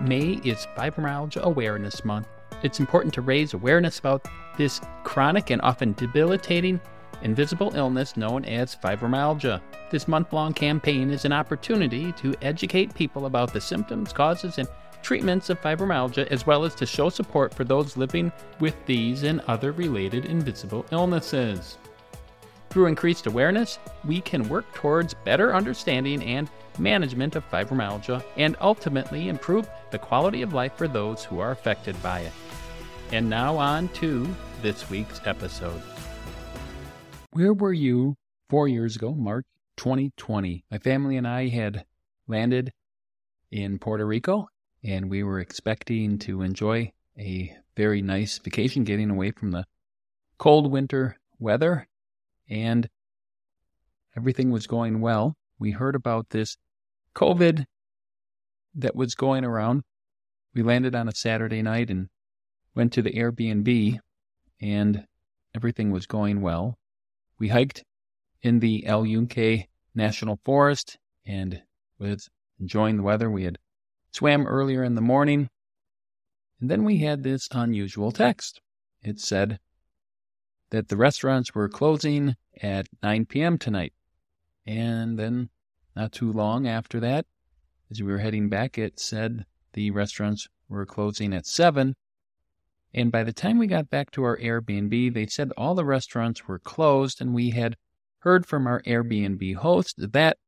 May is Fibromyalgia Awareness Month. It's important to raise awareness about this chronic and often debilitating invisible illness known as fibromyalgia. This month long campaign is an opportunity to educate people about the symptoms, causes, and treatments of fibromyalgia, as well as to show support for those living with these and other related invisible illnesses. Through increased awareness, we can work towards better understanding and management of fibromyalgia and ultimately improve the quality of life for those who are affected by it. And now on to this week's episode. Where were you four years ago, March 2020? My family and I had landed in Puerto Rico and we were expecting to enjoy a very nice vacation getting away from the cold winter weather and everything was going well. We heard about this COVID that was going around. We landed on a Saturday night and went to the Airbnb, and everything was going well. We hiked in the El Yunque National Forest and was enjoying the weather. We had swam earlier in the morning, and then we had this unusual text. It said that the restaurants were closing at 9 p.m. tonight. And then not too long after that, as we were heading back, it said the restaurants were closing at 7. And by the time we got back to our Airbnb, they said all the restaurants were closed, and we had heard from our Airbnb host that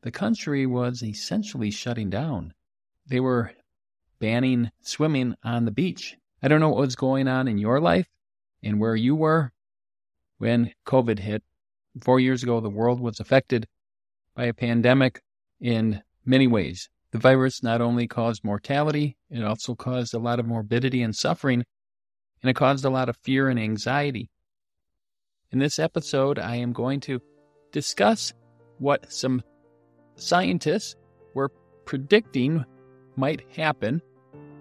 the country was essentially shutting down. They were banning swimming on the beach. I don't know what was going on in your life and where you were when COVID hit. Four years ago, the world was affected by a pandemic in many ways. The virus not only caused mortality, it also caused a lot of morbidity and suffering, and it caused a lot of fear and anxiety. In this episode, I am going to discuss what some scientists were predicting might happen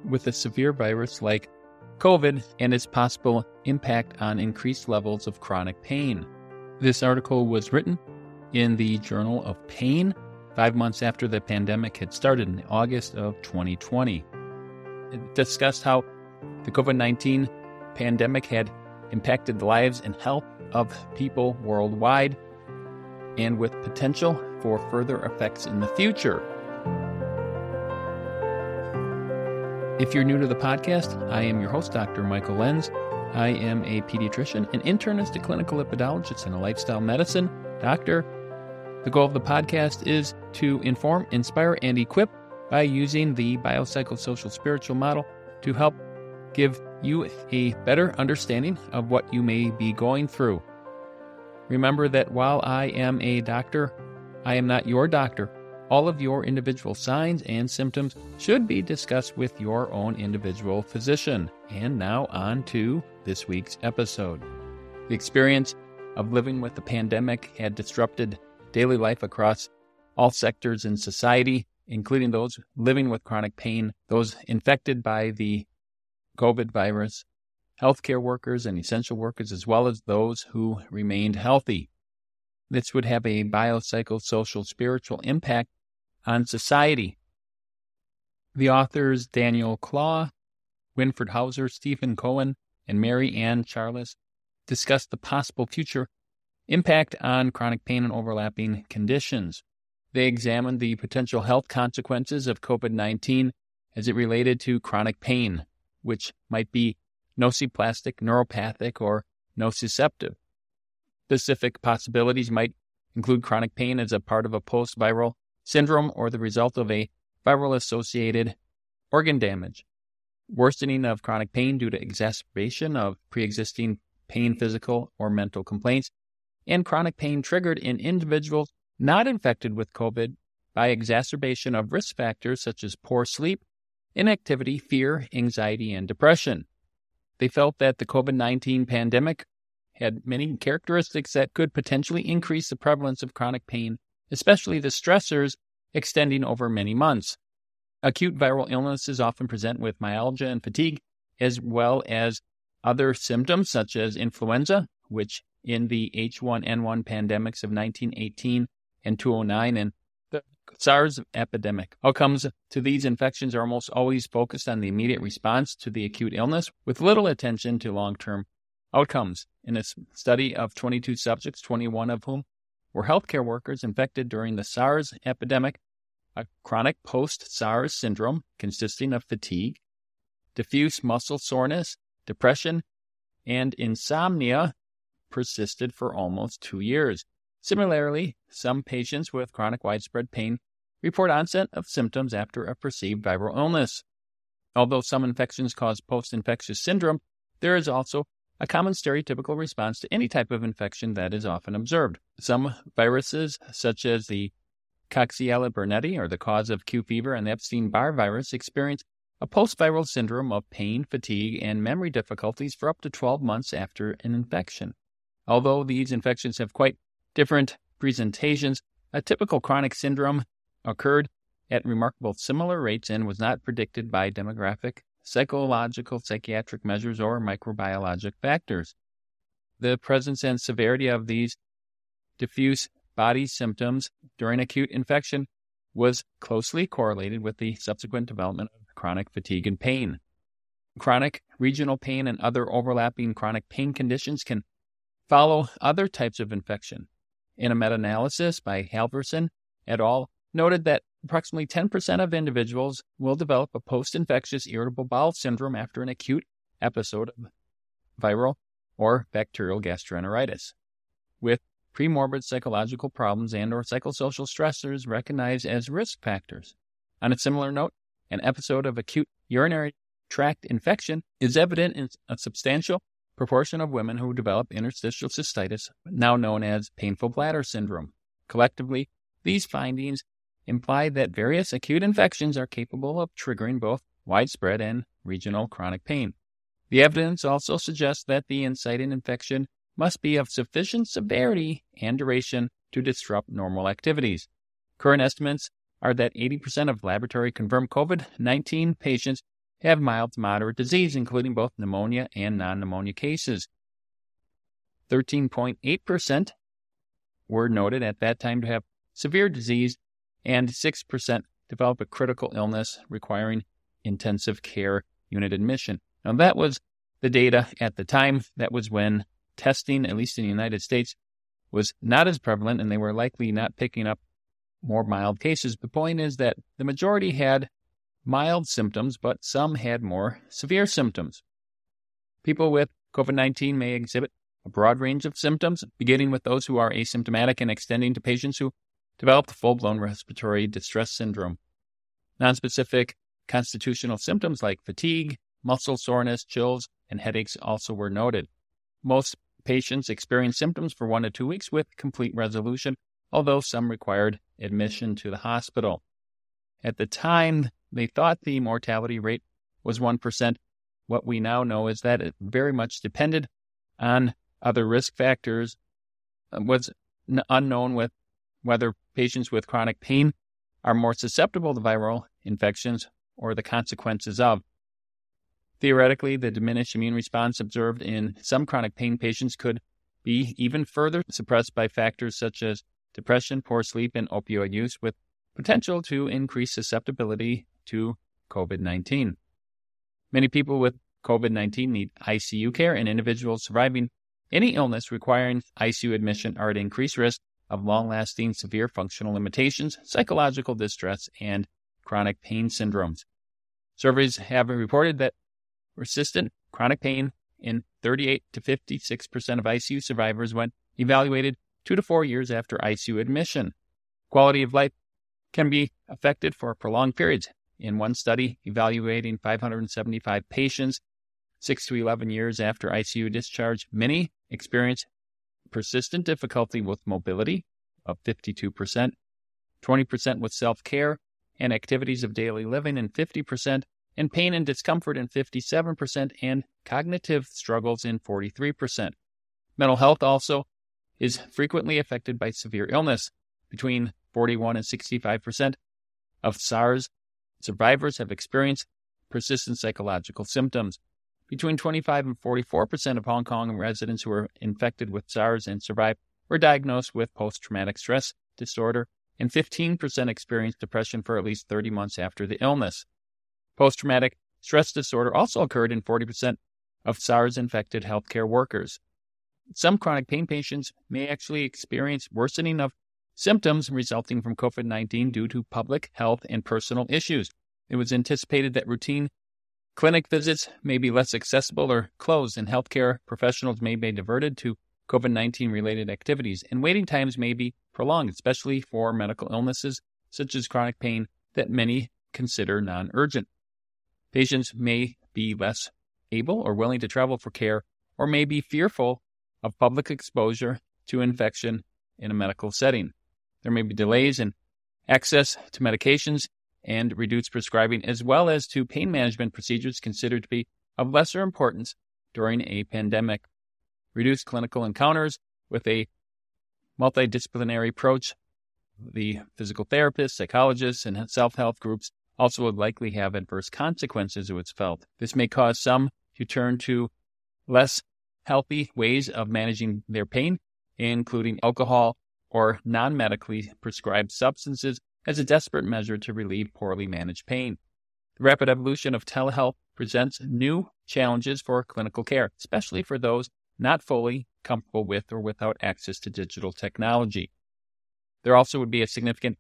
with a severe virus like COVID and its possible impact on increased levels of chronic pain. This article was written in the Journal of Pain five months after the pandemic had started in August of 2020. It discussed how the COVID 19 pandemic had impacted the lives and health of people worldwide and with potential for further effects in the future. If you're new to the podcast, I am your host, Dr. Michael Lenz. I am a pediatrician, an internist, a clinical lipidologist, and a lifestyle medicine doctor. The goal of the podcast is to inform, inspire, and equip by using the biopsychosocial spiritual model to help give you a better understanding of what you may be going through. Remember that while I am a doctor, I am not your doctor. All of your individual signs and symptoms should be discussed with your own individual physician. And now on to this week's episode. The experience of living with the pandemic had disrupted daily life across all sectors in society, including those living with chronic pain, those infected by the COVID virus, healthcare workers and essential workers, as well as those who remained healthy. This would have a biopsychosocial spiritual impact on society. The authors Daniel Clauw, Winfried Häuser, Steven Cohen, and Mary Ann Charles discuss the possible future impact on chronic pain and overlapping conditions. They examined the potential health consequences of COVID 19 as it related to chronic pain, which might be nociplastic, neuropathic, or nociceptive. Specific possibilities might include chronic pain as a part of a post viral syndrome or the result of a viral associated organ damage, worsening of chronic pain due to exacerbation of pre existing pain, physical or mental complaints, and chronic pain triggered in individuals not infected with COVID by exacerbation of risk factors such as poor sleep, inactivity, fear, anxiety, and depression. They felt that the COVID 19 pandemic had many characteristics that could potentially increase the prevalence of chronic pain especially the stressors extending over many months. Acute viral illnesses often present with myalgia and fatigue, as well as other symptoms such as influenza, which in the H1N1 pandemics of 1918 and 209 and the SARS epidemic. Outcomes to these infections are almost always focused on the immediate response to the acute illness, with little attention to long term outcomes. In a study of 22 subjects, 21 of whom were healthcare workers infected during the SARS epidemic, a chronic post SARS syndrome consisting of fatigue, diffuse muscle soreness, depression, and insomnia persisted for almost two years. Similarly, some patients with chronic widespread pain report onset of symptoms after a perceived viral illness. Although some infections cause post infectious syndrome, there is also a common stereotypical response to any type of infection that is often observed. Some viruses, such as the Coxiella burnetii, or the cause of Q fever, and the Epstein Barr virus, experience a post viral syndrome of pain, fatigue, and memory difficulties for up to 12 months after an infection. Although these infections have quite different presentations, a typical chronic syndrome occurred at remarkable similar rates and was not predicted by demographic, psychological, psychiatric measures, or microbiologic factors. The presence and severity of these diffuse body symptoms during acute infection was closely correlated with the subsequent development of chronic fatigue and pain. Chronic regional pain and other overlapping chronic pain conditions can follow other types of infection. In a meta analysis by Halvorson et al., noted that approximately 10% of individuals will develop a post infectious irritable bowel syndrome after an acute episode of viral or bacterial gastroenteritis, with premorbid psychological problems and or psychosocial stressors recognized as risk factors. On a similar note, an episode of acute urinary tract infection is evident in a substantial proportion of women who develop interstitial cystitis, now known as painful bladder syndrome. Collectively, these findings imply that various acute infections are capable of triggering both widespread and regional chronic pain. The evidence also suggests that the inciting infection must be of sufficient severity and duration to disrupt normal activities. Current estimates are that 80% of laboratory confirmed COVID 19 patients have mild to moderate disease, including both pneumonia and non pneumonia cases. 13.8% were noted at that time to have severe disease, and 6% develop a critical illness requiring intensive care unit admission. Now, that was the data at the time. That was when testing, at least in the United States, was not as prevalent, and they were likely not picking up more mild cases. The point is that the majority had mild symptoms, but some had more severe symptoms. People with COVID 19 may exhibit a broad range of symptoms, beginning with those who are asymptomatic and extending to patients who developed full blown respiratory distress syndrome. Nonspecific constitutional symptoms like fatigue, muscle soreness, chills, and headaches also were noted. Most patients experienced symptoms for one to two weeks with complete resolution, although some required admission to the hospital. At the time, they thought the mortality rate was 1%. What we now know is that it very much depended on other risk factors, was unknown with whether patients with chronic pain are more susceptible to viral infections or the consequences of. Theoretically, the diminished immune response observed in some chronic pain patients could be even further suppressed by factors such as depression, poor sleep, and opioid use, with potential to increase susceptibility to COVID 19. Many people with COVID 19 need ICU care, and individuals surviving any illness requiring ICU admission are at increased risk of long lasting severe functional limitations, psychological distress, and chronic pain syndromes. Surveys have reported that persistent chronic pain in 38 to 56% of ICU survivors when evaluated two to four years after ICU admission. Quality of life can be affected for prolonged periods. In one study evaluating 575 patients, 6 to 11 years after ICU discharge, many experienced persistent difficulty with mobility of 52%, 20% with self care and activities of daily living, and 50%, and pain and discomfort in 57%, and cognitive struggles in 43%. Mental health also is frequently affected by severe illness. Between 41 and 65% of SARS survivors have experienced persistent psychological symptoms. Between 25 and 44% of Hong Kong residents who were infected with SARS and survived were diagnosed with post traumatic stress disorder and 15% experienced depression for at least 30 months after the illness. Post traumatic stress disorder also occurred in 40% of SARS infected healthcare workers. Some chronic pain patients may actually experience worsening of symptoms resulting from COVID 19 due to public health and personal issues. It was anticipated that routine clinic visits may be less accessible or closed, and healthcare professionals may be diverted to COVID 19 related activities, and waiting times may be prolonged, especially for medical illnesses such as chronic pain that many consider non urgent. Patients may be less able or willing to travel for care or may be fearful of public exposure to infection in a medical setting. There may be delays in access to medications and reduced prescribing, as well as to pain management procedures considered to be of lesser importance during a pandemic. Reduced clinical encounters with a multidisciplinary approach. The physical therapists, psychologists, and self help groups also would likely have adverse consequences, it was felt. This may cause some to turn to less healthy ways of managing their pain, including alcohol or non medically prescribed substances, as a desperate measure to relieve poorly managed pain. The rapid evolution of telehealth presents new challenges for clinical care, especially for those not fully comfortable with or without access to digital technology. There also would be a significant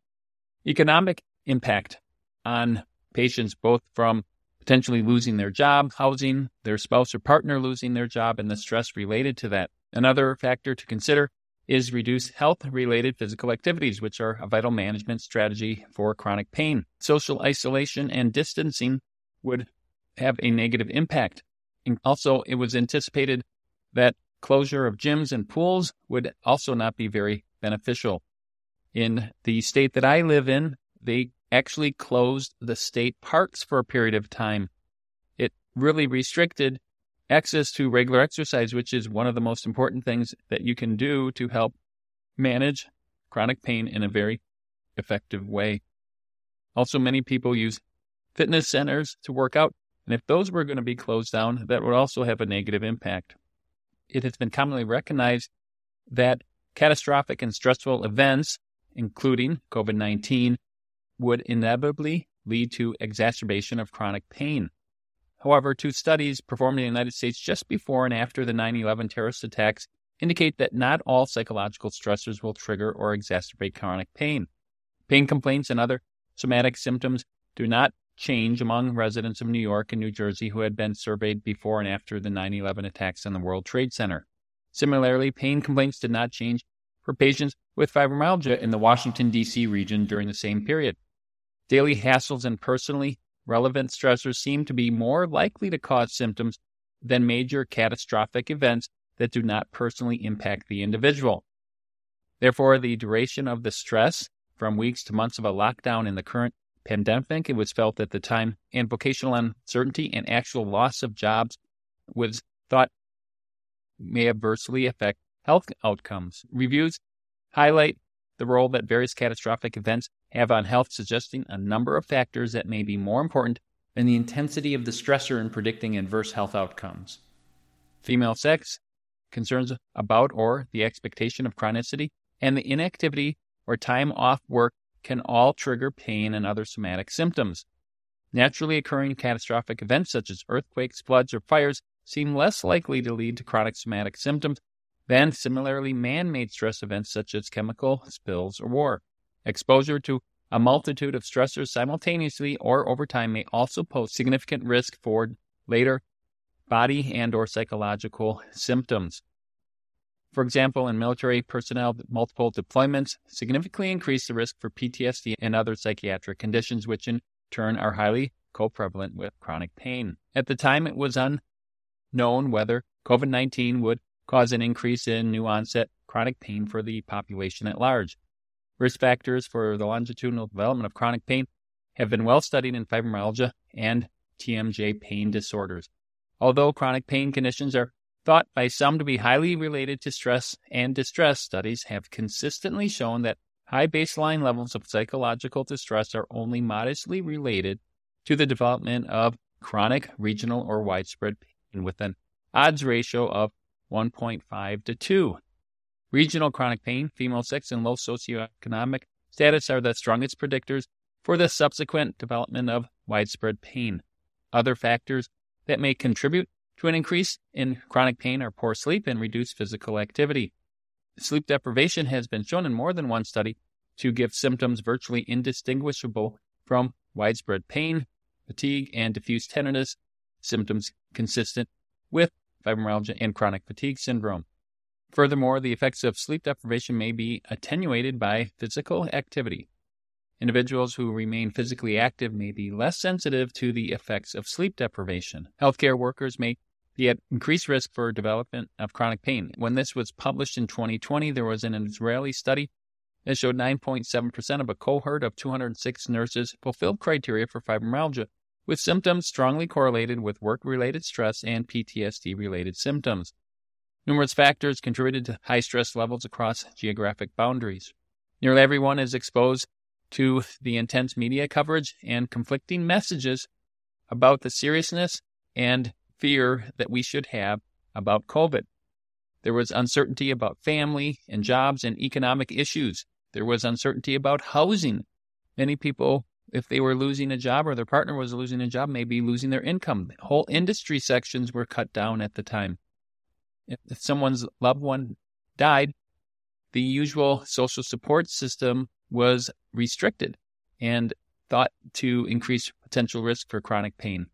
economic impact on patients, both from potentially losing their job, housing, their spouse or partner losing their job, and the stress related to that. Another factor to consider is reduce health related physical activities, which are a vital management strategy for chronic pain. Social isolation and distancing would have a negative impact. And also, it was anticipated that closure of gyms and pools would also not be very beneficial. In the state that I live in, they actually closed the state parks for a period of time. It really restricted access to regular exercise, which is one of the most important things that you can do to help manage chronic pain in a very effective way. Also, many people use fitness centers to work out, and if those were going to be closed down, that would also have a negative impact. It has been commonly recognized that catastrophic and stressful events, including COVID 19, would inevitably lead to exacerbation of chronic pain. However, two studies performed in the United States just before and after the 9 11 terrorist attacks indicate that not all psychological stressors will trigger or exacerbate chronic pain. Pain complaints and other somatic symptoms do not change among residents of New York and New Jersey who had been surveyed before and after the 9 11 attacks on the World Trade Center. Similarly, pain complaints did not change for patients with fibromyalgia in the Washington, D.C. region during the same period. Daily hassles and personally relevant stressors seem to be more likely to cause symptoms than major catastrophic events that do not personally impact the individual. Therefore, the duration of the stress from weeks to months of a lockdown in the current pandemic, it was felt at the time, and vocational uncertainty and actual loss of jobs was thought may adversely affect health outcomes. Reviews highlight the role that various catastrophic events have on health, suggesting a number of factors that may be more important than the intensity of the stressor in predicting adverse health outcomes. Female sex, concerns about or the expectation of chronicity, and the inactivity or time off work can all trigger pain and other somatic symptoms. Naturally occurring catastrophic events such as earthquakes, floods, or fires seem less likely to lead to chronic somatic symptoms than similarly, man made stress events such as chemical spills or war. Exposure to a multitude of stressors simultaneously or over time may also pose significant risk for later body and or psychological symptoms. For example, in military personnel, multiple deployments significantly increase the risk for PTSD and other psychiatric conditions, which in turn are highly co-prevalent with chronic pain. At the time, it was unknown whether COVID 19 would cause an increase in new onset chronic pain for the population at large. Risk factors for the longitudinal development of chronic pain have been well studied in fibromyalgia and TMJ pain disorders. Although chronic pain conditions are thought by some to be highly related to stress and distress, studies have consistently shown that high baseline levels of psychological distress are only modestly related to the development of chronic, regional, or widespread pain with an odds ratio of 1.5 to 2. Regional chronic pain, female sex, and low socioeconomic status are the strongest predictors for the subsequent development of widespread pain. Other factors that may contribute to an increase in chronic pain are poor sleep and reduced physical activity. Sleep deprivation has been shown in more than one study to give symptoms virtually indistinguishable from widespread pain, fatigue, and diffuse tenderness, symptoms consistent with fibromyalgia and chronic fatigue syndrome. Furthermore, the effects of sleep deprivation may be attenuated by physical activity. Individuals who remain physically active may be less sensitive to the effects of sleep deprivation. Healthcare workers may be at increased risk for development of chronic pain. When this was published in 2020, there was an Israeli study that showed 9.7% of a cohort of 206 nurses fulfilled criteria for fibromyalgia, with symptoms strongly correlated with work related stress and PTSD related symptoms. Numerous factors contributed to high stress levels across geographic boundaries. Nearly everyone is exposed to the intense media coverage and conflicting messages about the seriousness and fear that we should have about COVID. There was uncertainty about family and jobs and economic issues. There was uncertainty about housing. Many people, if they were losing a job or their partner was losing a job, may be losing their income. Whole industry sections were cut down at the time. If someone's loved one died, the usual social support system was restricted and thought to increase potential risk for chronic pain.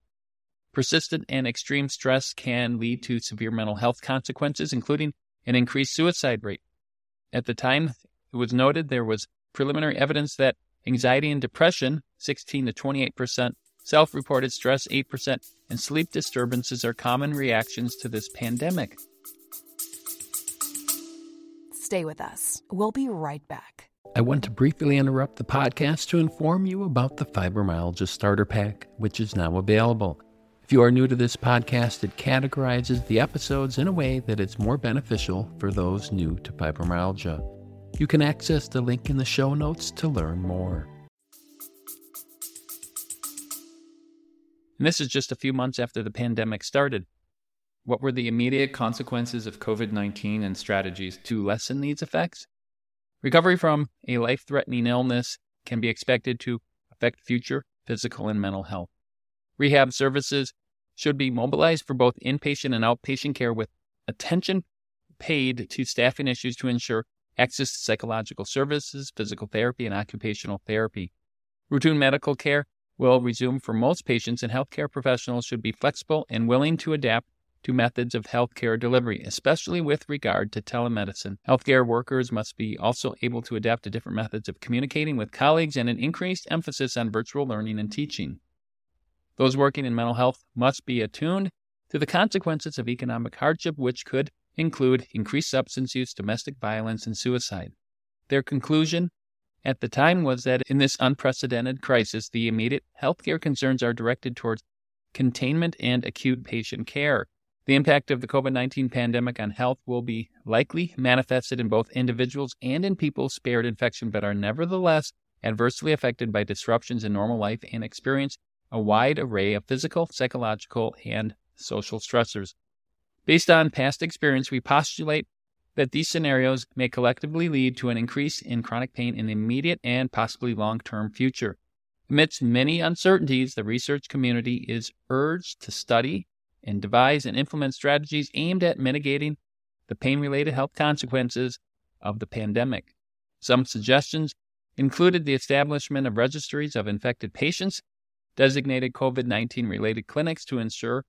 Persistent and extreme stress can lead to severe mental health consequences, including an increased suicide rate. At the time, it was noted there was preliminary evidence that anxiety and depression, 16 to 28 percent, self reported stress, 8 percent, and sleep disturbances are common reactions to this pandemic. Stay with us. We'll be right back. I want to briefly interrupt the podcast to inform you about the Fibromyalgia Starter Pack, which is now available. If you are new to this podcast, it categorizes the episodes in a way that it's more beneficial for those new to fibromyalgia. You can access the link in the show notes to learn more. And this is just a few months after the pandemic started. What were the immediate consequences of COVID 19 and strategies to lessen these effects? Recovery from a life threatening illness can be expected to affect future physical and mental health. Rehab services should be mobilized for both inpatient and outpatient care with attention paid to staffing issues to ensure access to psychological services, physical therapy, and occupational therapy. Routine medical care will resume for most patients, and healthcare professionals should be flexible and willing to adapt to methods of healthcare delivery, especially with regard to telemedicine. Healthcare workers must be also able to adapt to different methods of communicating with colleagues and an increased emphasis on virtual learning and teaching. Those working in mental health must be attuned to the consequences of economic hardship, which could include increased substance use, domestic violence, and suicide. Their conclusion at the time was that in this unprecedented crisis, the immediate healthcare concerns are directed towards containment and acute patient care. The impact of the COVID 19 pandemic on health will be likely manifested in both individuals and in people spared infection, but are nevertheless adversely affected by disruptions in normal life and experience a wide array of physical, psychological, and social stressors. Based on past experience, we postulate that these scenarios may collectively lead to an increase in chronic pain in the immediate and possibly long term future. Amidst many uncertainties, the research community is urged to study and devise and implement strategies aimed at mitigating the pain related health consequences of the pandemic. Some suggestions included the establishment of registries of infected patients designated COVID 19 related clinics to ensure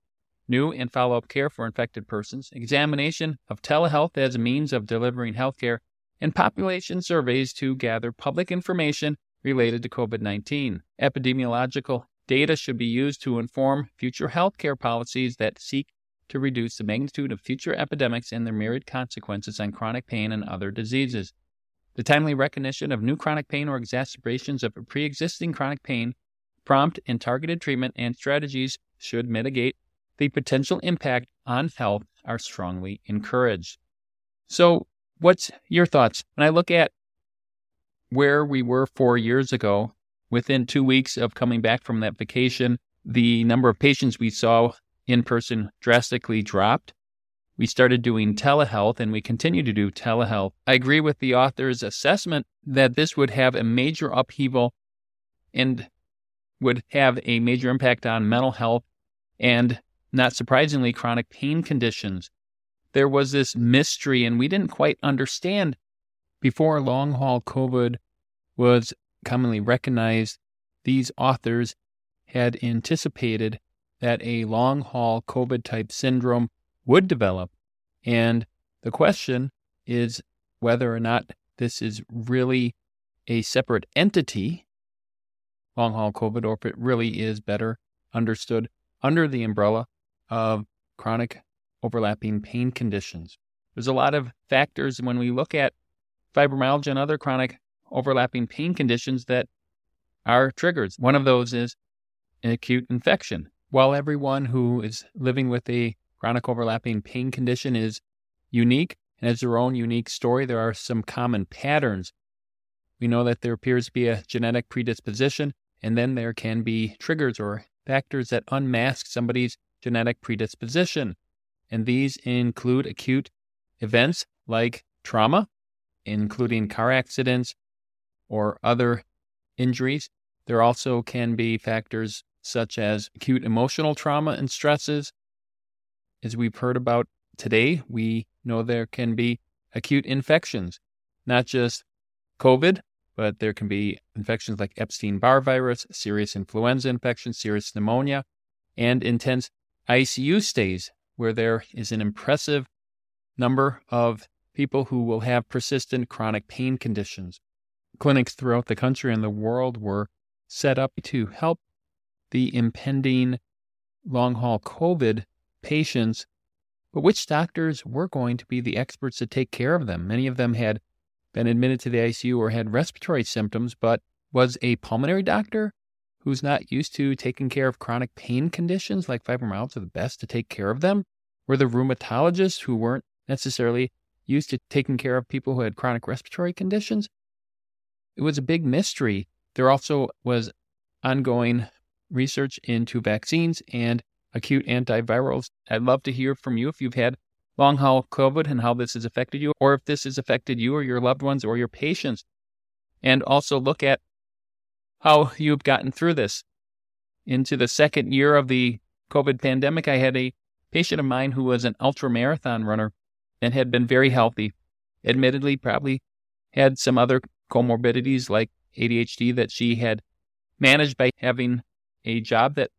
new and follow up care for infected persons, examination of telehealth as a means of delivering healthcare, and population surveys to gather public information related to COVID 19. Epidemiological data should be used to inform future healthcare policies that seek to reduce the magnitude of future epidemics and their myriad consequences on chronic pain and other diseases. The timely recognition of new chronic pain or exacerbations of pre existing chronic pain Prompt and targeted treatment and strategies should mitigate the potential impact on health are strongly encouraged. So, what's your thoughts? When I look at where we were four years ago, within two weeks of coming back from that vacation, the number of patients we saw in person drastically dropped. we started doing telehealth and we continue to do telehealth. I agree with the author's assessment that this would have a major upheaval and would have a major impact on mental health and, not surprisingly, chronic pain conditions. There was this mystery, and we didn't quite understand before long haul COVID was commonly recognized. These authors had anticipated that a long haul COVID type syndrome would develop. And the question is whether or not this is really a separate entity, long haul COVID, or if it really is better understood under the umbrella of chronic overlapping pain conditions. There's a lot of factors when we look at fibromyalgia and other chronic overlapping pain conditions that are triggers. One of those is an acute infection. While everyone who is living with a chronic overlapping pain condition is unique and has their own unique story. There are some common patterns. We know that there appears to be a genetic predisposition, and then there can be triggers or factors that unmask somebody's genetic predisposition. And these include acute events like trauma, including car accidents or other injuries. There also can be factors such as acute emotional trauma and stresses, as we've heard about today, we know there can be acute infections, not just COVID, but there can be infections like Epstein Barr virus, serious influenza infection, serious pneumonia, and intense ICU stays, where there is an impressive number of people who will have persistent chronic pain conditions. Clinics throughout the country and the world were set up to help the impending long haul COVID patients, but which doctors were going to be the experts to take care of them? Many of them had been admitted to the ICU or had respiratory symptoms, but was a pulmonary doctor who's not used to taking care of chronic pain conditions like fibromyalgia the best to take care of them? Were the rheumatologists who weren't necessarily used to taking care of people who had chronic respiratory conditions? It was a big mystery. There also was ongoing research into vaccines and acute antivirals. I'd love to hear from you if you've had long haul COVID and how this has affected you, or if this has affected you or your loved ones or your patients. And also look at how you've gotten through this. Into the second year of the COVID pandemic, I had a patient of mine who was an ultra marathon runner and had been very healthy. Admittedly, probably had some other comorbidities like ADHD that she had managed by having a job that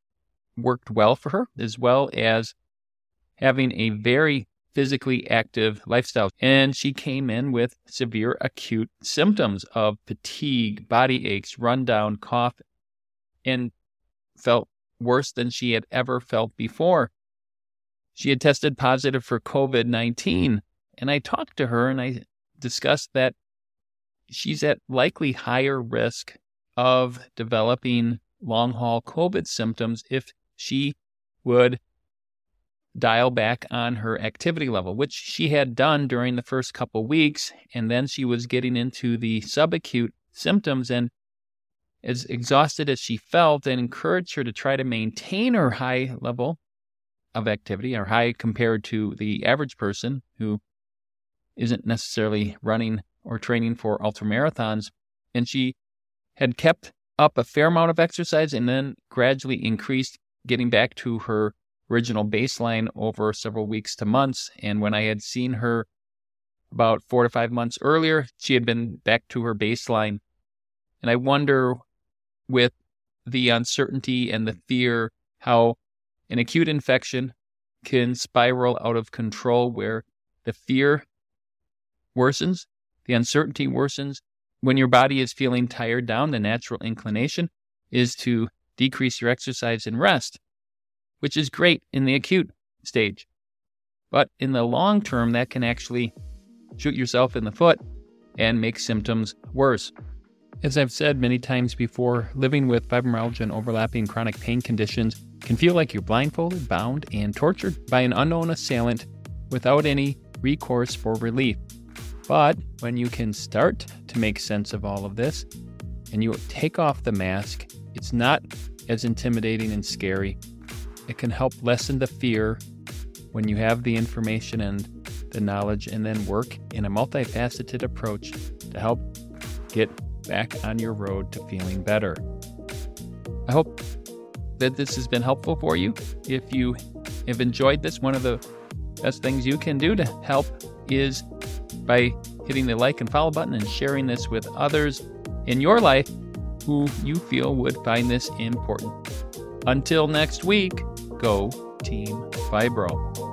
worked well for her, as well as having a very physically active lifestyle. And she came in with severe acute symptoms of fatigue, body aches, rundown, cough, and felt worse than she had ever felt before. She had tested positive for COVID 19. And I talked to her and I discussed that she's at likely higher risk of developing long haul COVID symptoms if she would dial back on her activity level, which she had done during the first couple weeks. And then she was getting into the subacute symptoms. And as exhausted as she felt, and encouraged her to try to maintain her high level of activity, or high compared to the average person who isn't necessarily running or training for ultramarathons. And she had kept up a fair amount of exercise and then gradually increased getting back to her original baseline over several weeks to months. And when I had seen her about four to five months earlier, she had been back to her baseline. And I wonder with the uncertainty and the fear how an acute infection can spiral out of control where the fear worsens, the uncertainty worsens. When your body is feeling tired down, the natural inclination is to decrease your exercise and rest, which is great in the acute stage. But in the long term, that can actually shoot yourself in the foot and make symptoms worse. As I've said many times before, living with fibromyalgia and overlapping chronic pain conditions can feel like you're blindfolded, bound, and tortured by an unknown assailant without any recourse for relief. But when you can start to make sense of all of this and you take off the mask, it's not as intimidating and scary. It can help lessen the fear when you have the information and the knowledge, and then work in a multifaceted approach to help get back on your road to feeling better. I hope that this has been helpful for you. If you have enjoyed this, one of the best things you can do to help is by hitting the like and follow button and sharing this with others in your life who you feel would find this important. Until next week, go Team Fibro.